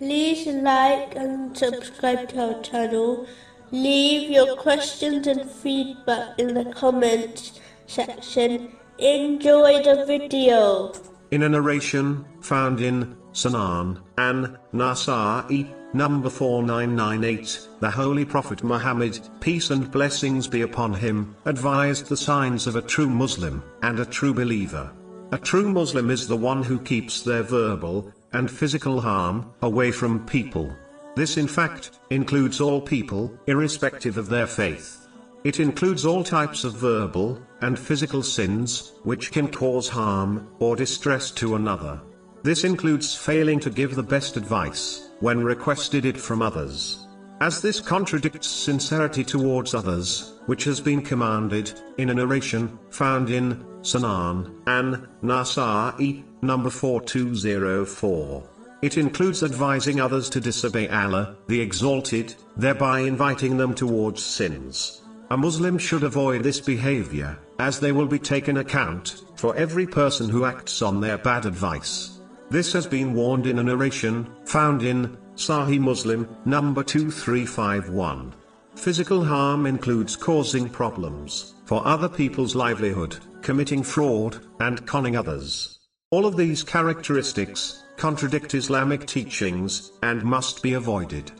like and subscribe to our channel. Leave your questions and feedback in the comments section. Enjoy the video. In a narration found in Sunan an Nasa'i, number 4998, the Holy Prophet Muhammad, peace and blessings be upon him, advised the signs of a true Muslim and a true believer. A true Muslim is the one who keeps their verbal and physical harm away from people. This in fact includes all people, irrespective of their faith. It includes all types of verbal and physical sins, which can cause harm or distress to another. This includes failing to give the best advice, when requested it from others. As this contradicts sincerity towards others, which has been commanded, in a narration, found in, Sunan, an, Nasa'i, number 4204. It includes advising others to disobey Allah, the Exalted, thereby inviting them towards sins. A Muslim should avoid this behavior, as they will be taken account, for every person who acts on their bad advice. This has been warned in a narration, found in, Sahih Muslim, number 2351. Physical harm includes causing problems, for other people's livelihood, committing fraud, and conning others. All of these characteristics, contradict Islamic teachings, and must be avoided.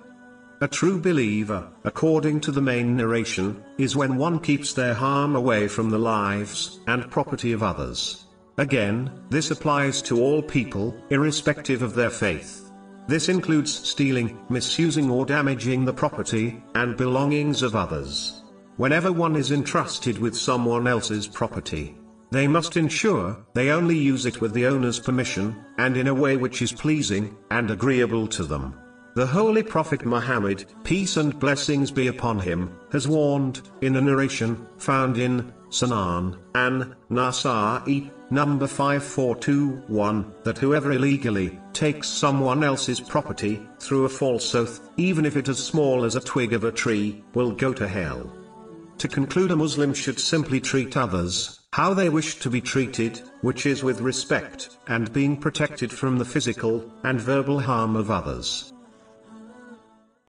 A true believer, according to the main narration, is when one keeps their harm away from the lives and property of others. Again, this applies to all people, irrespective of their faith. This includes stealing, misusing or damaging the property and belongings of others. Whenever one is entrusted with someone else's property, they must ensure they only use it with the owner's permission, and in a way which is pleasing and agreeable to them. The Holy Prophet Muhammad, peace and blessings be upon him, has warned, in a narration, found in, Sunan, an, Nasa'i, number 5421, that whoever illegally, takes someone else's property, through a false oath, even if it as small as a twig of a tree, will go to hell. To conclude a Muslim should simply treat others, how they wish to be treated, which is with respect, and being protected from the physical, and verbal harm of others.